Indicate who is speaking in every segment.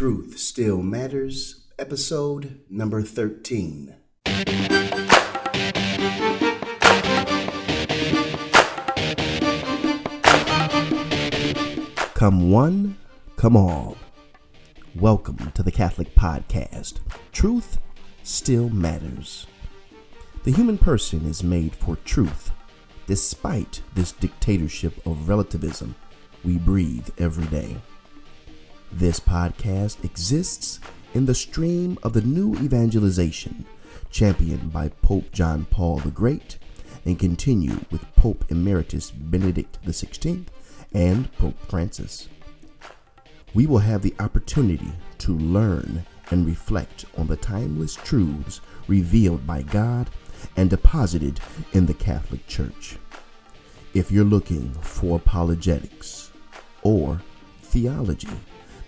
Speaker 1: Truth Still Matters, episode number 13. Come one, come all. Welcome to the Catholic Podcast. Truth Still Matters. The human person is made for truth, despite this dictatorship of relativism we breathe every day. This podcast exists in the stream of the new evangelization championed by Pope John Paul the Great and continue with Pope Emeritus Benedict XVI and Pope Francis. We will have the opportunity to learn and reflect on the timeless truths revealed by God and deposited in the Catholic Church. If you're looking for apologetics or theology,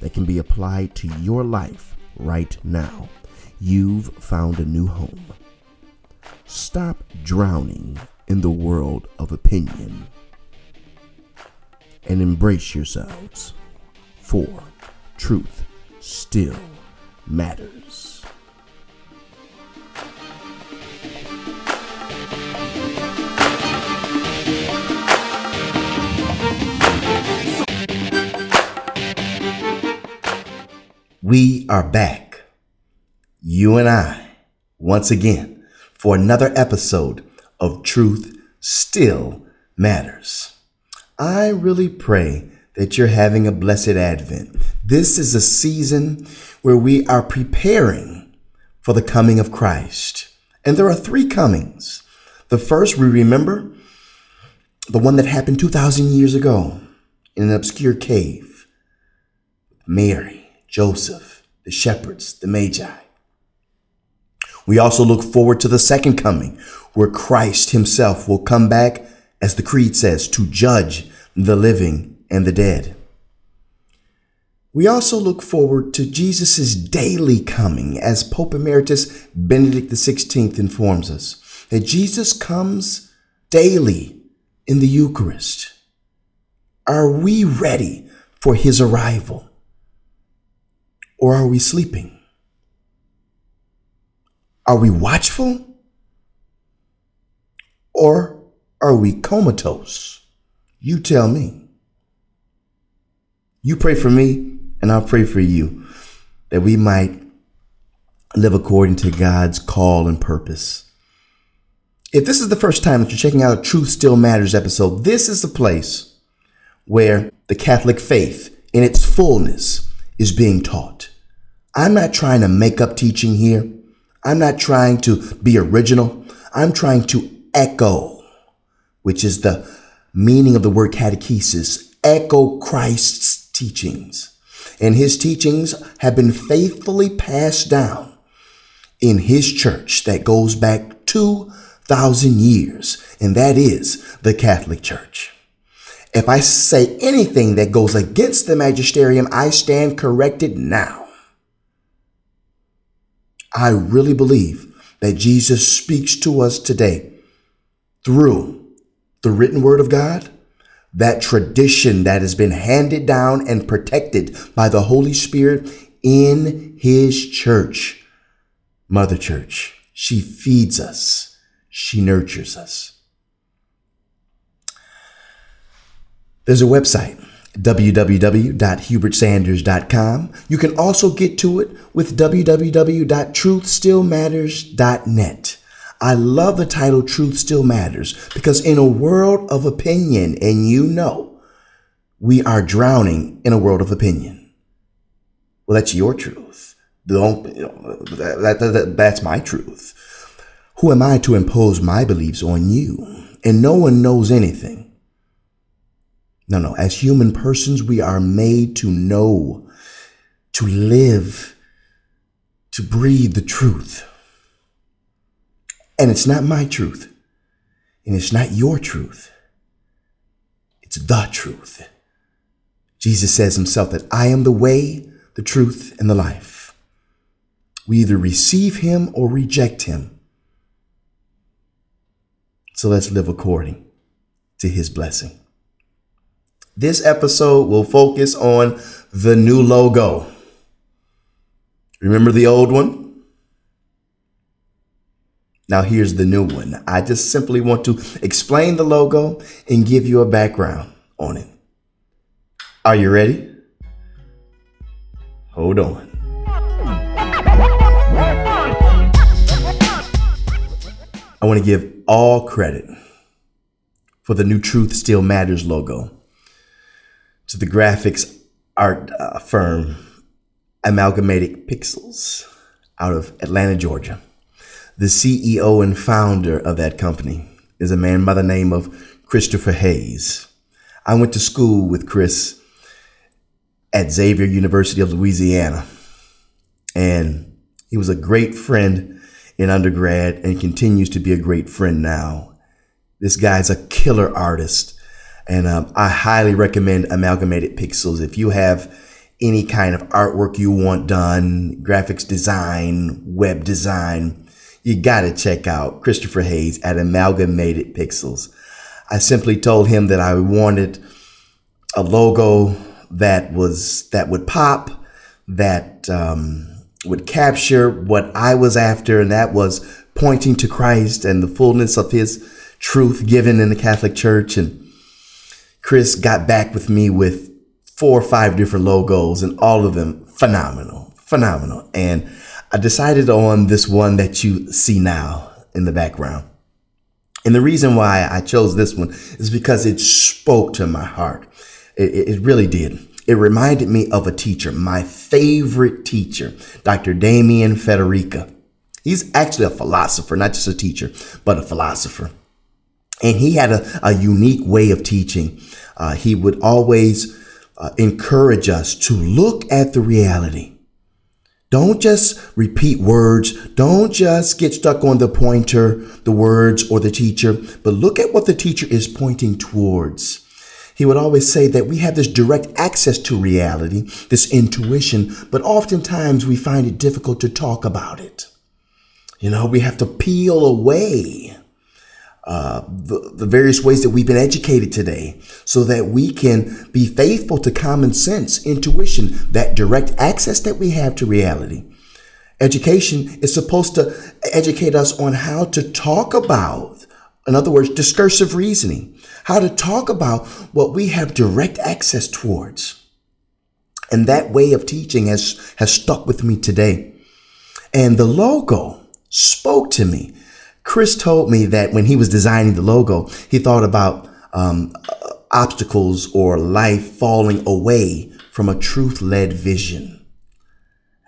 Speaker 1: that can be applied to your life right now. You've found a new home. Stop drowning in the world of opinion and embrace yourselves, for truth still matters. We are back, you and I, once again, for another episode of Truth Still Matters. I really pray that you're having a blessed Advent. This is a season where we are preparing for the coming of Christ. And there are three comings. The first, we remember, the one that happened 2,000 years ago in an obscure cave. Mary Joseph, the shepherds, the Magi. We also look forward to the second coming, where Christ himself will come back, as the Creed says, to judge the living and the dead. We also look forward to Jesus' daily coming, as Pope Emeritus Benedict XVI informs us, that Jesus comes daily in the Eucharist. Are we ready for his arrival? Or are we sleeping? Are we watchful? Or are we comatose? You tell me. You pray for me, and I'll pray for you that we might live according to God's call and purpose. If this is the first time that you're checking out a Truth Still Matters episode, this is the place where the Catholic faith in its fullness is being taught. I'm not trying to make up teaching here. I'm not trying to be original. I'm trying to echo, which is the meaning of the word catechesis, echo Christ's teachings. And his teachings have been faithfully passed down in his church that goes back 2,000 years, and that is the Catholic Church. If I say anything that goes against the magisterium, I stand corrected now. I really believe that Jesus speaks to us today through the written word of God, that tradition that has been handed down and protected by the Holy Spirit in his church. Mother Church, she feeds us, she nurtures us. There's a website www.hubertsanders.com. You can also get to it with www.truthstillmatters.net. I love the title Truth Still Matters because in a world of opinion, and you know, we are drowning in a world of opinion. Well, that's your truth. Don't, that, that, that, that's my truth. Who am I to impose my beliefs on you? And no one knows anything. No, no. As human persons, we are made to know, to live, to breathe the truth. And it's not my truth. And it's not your truth. It's the truth. Jesus says himself that I am the way, the truth, and the life. We either receive him or reject him. So let's live according to his blessing. This episode will focus on the new logo. Remember the old one? Now here's the new one. I just simply want to explain the logo and give you a background on it. Are you ready? Hold on. I want to give all credit for the new Truth Still Matters logo to the graphics art uh, firm Amalgamated Pixels out of Atlanta, Georgia. The CEO and founder of that company is a man by the name of Christopher Hayes. I went to school with Chris at Xavier University of Louisiana, and he was a great friend in undergrad and continues to be a great friend now. This guy's a killer artist, and um, I highly recommend Amalgamated Pixels. If you have any kind of artwork you want done, graphics design, web design, you got to check out Christopher Hayes at Amalgamated Pixels. I simply told him that I wanted a logo that was that would pop, that um, would capture what I was after, and that was pointing to Christ and the fullness of His truth given in the Catholic Church. And Chris got back with me with four or five different logos, and all of them phenomenal, phenomenal. And I decided on this one that you see now in the background. And the reason why I chose this one is because it spoke to my heart. It, it really did. It reminded me of a teacher, my favorite teacher, Dr. Damian Fedoryka. He's actually a philosopher, not just a teacher, but a philosopher. And he had a, a unique way of teaching. Uh, he would always uh, encourage us to look at the reality. Don't just repeat words. Don't just get stuck on the pointer, the words, or the teacher, but look at what the teacher is pointing towards. He would always say that we have this direct access to reality, this intuition, but oftentimes we find it difficult to talk about it. You know, we have to peel away uh, the, the various ways that we've been educated today so that we can be faithful to common sense, intuition, that direct access that we have to reality. Education is supposed to educate us on how to talk about, in other words, discursive reasoning, how to talk about what we have direct access towards. And that way of teaching has, has stuck with me today. And the logo spoke to me. Chris told me that when he was designing the logo, he thought about um, obstacles or life falling away from a truth led vision.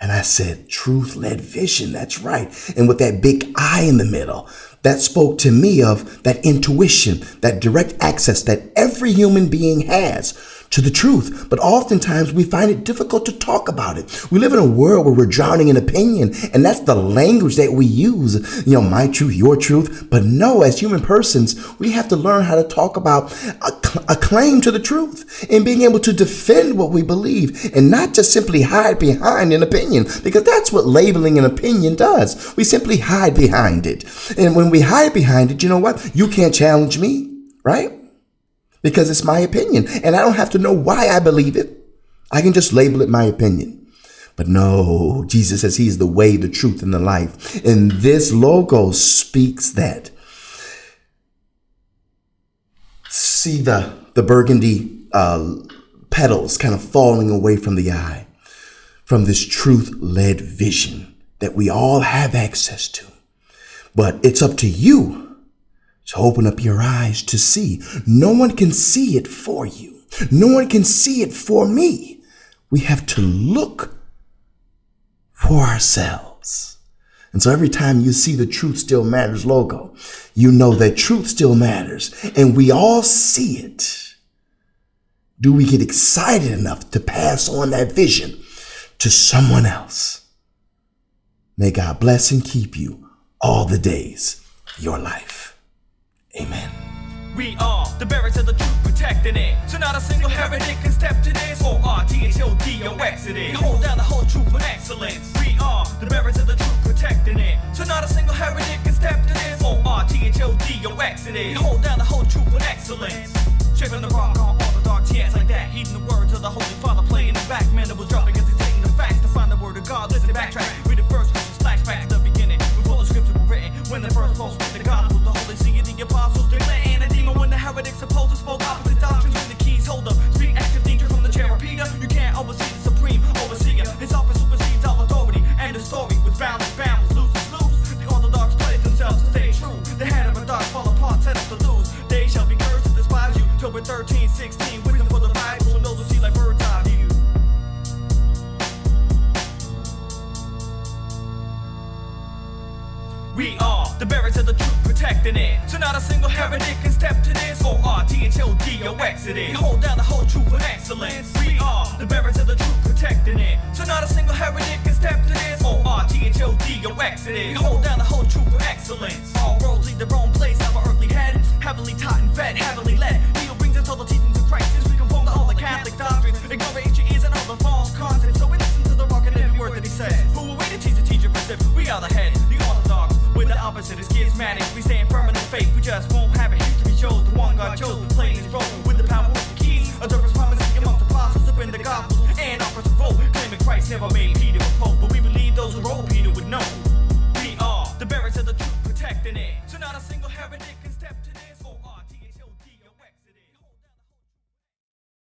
Speaker 1: And I said, truth led vision. That's right. And with that big I in the middle, that spoke to me of that intuition, that direct access that every human being has to the truth. But oftentimes we find it difficult to talk about it. We live in a world where we're drowning in opinion, and that's the language that we use. You know, my truth, your truth. But no, as human persons, we have to learn how to talk about a, a claim to the truth and being able to defend what we believe and not just simply hide behind an opinion, because that's what labeling an opinion does. We simply hide behind it. And when we hide behind it, you know what? You can't challenge me, right? Because it's my opinion and I don't have to know why I believe it. I can just label it my opinion. But no, Jesus says he's the way, the truth, and the life. And this logo speaks that. See the, the burgundy uh, petals kind of falling away from the eye from this truth led vision that we all have access to. But it's up to you to open up your eyes to see. No one can see it for you. No one can see it for me. We have to look for ourselves. And so every time you see the Truth Still Matters logo, you know that truth still matters and we all see it. Do we get excited enough to pass on that vision to someone else? May God bless and keep you all the days your life. Amen.
Speaker 2: We are the bearers of the truth, protecting it. So not a single heretic can step to this. O R T H O D O X it is. We hold down the whole truth with excellence. We are the bearers of the truth, protecting it. So not a single heretic can step to this. O R T H O D O X it is. We hold down the whole truth with excellence. From the rock on all the dark chants like that. Heeding the words of the Holy Father, playing the back. Man, that was dropping as he's taking the facts to find the word of God. Listen, backtrack. It is. We hold down the whole truth with excellence. We are the bearers of the truth, protecting it. So not a single heretic can step to this. O R T H O D O X it is. We hold down the whole truth with excellence. All roads lead their own place, have an earthly head. Heavily taught and fed, heavily led. Neo brings us all the teachings of Christ. As we conform to all the Catholic doctrines. Ignore ancient ears and all the false concepts. So we listen to the rock and every word that he says. Who are we to teach the teacher we are the head, the orthodox. We're the opposite, is schismatic. We stand firm in the faith, we just won't have a history shows. The one God chose to role.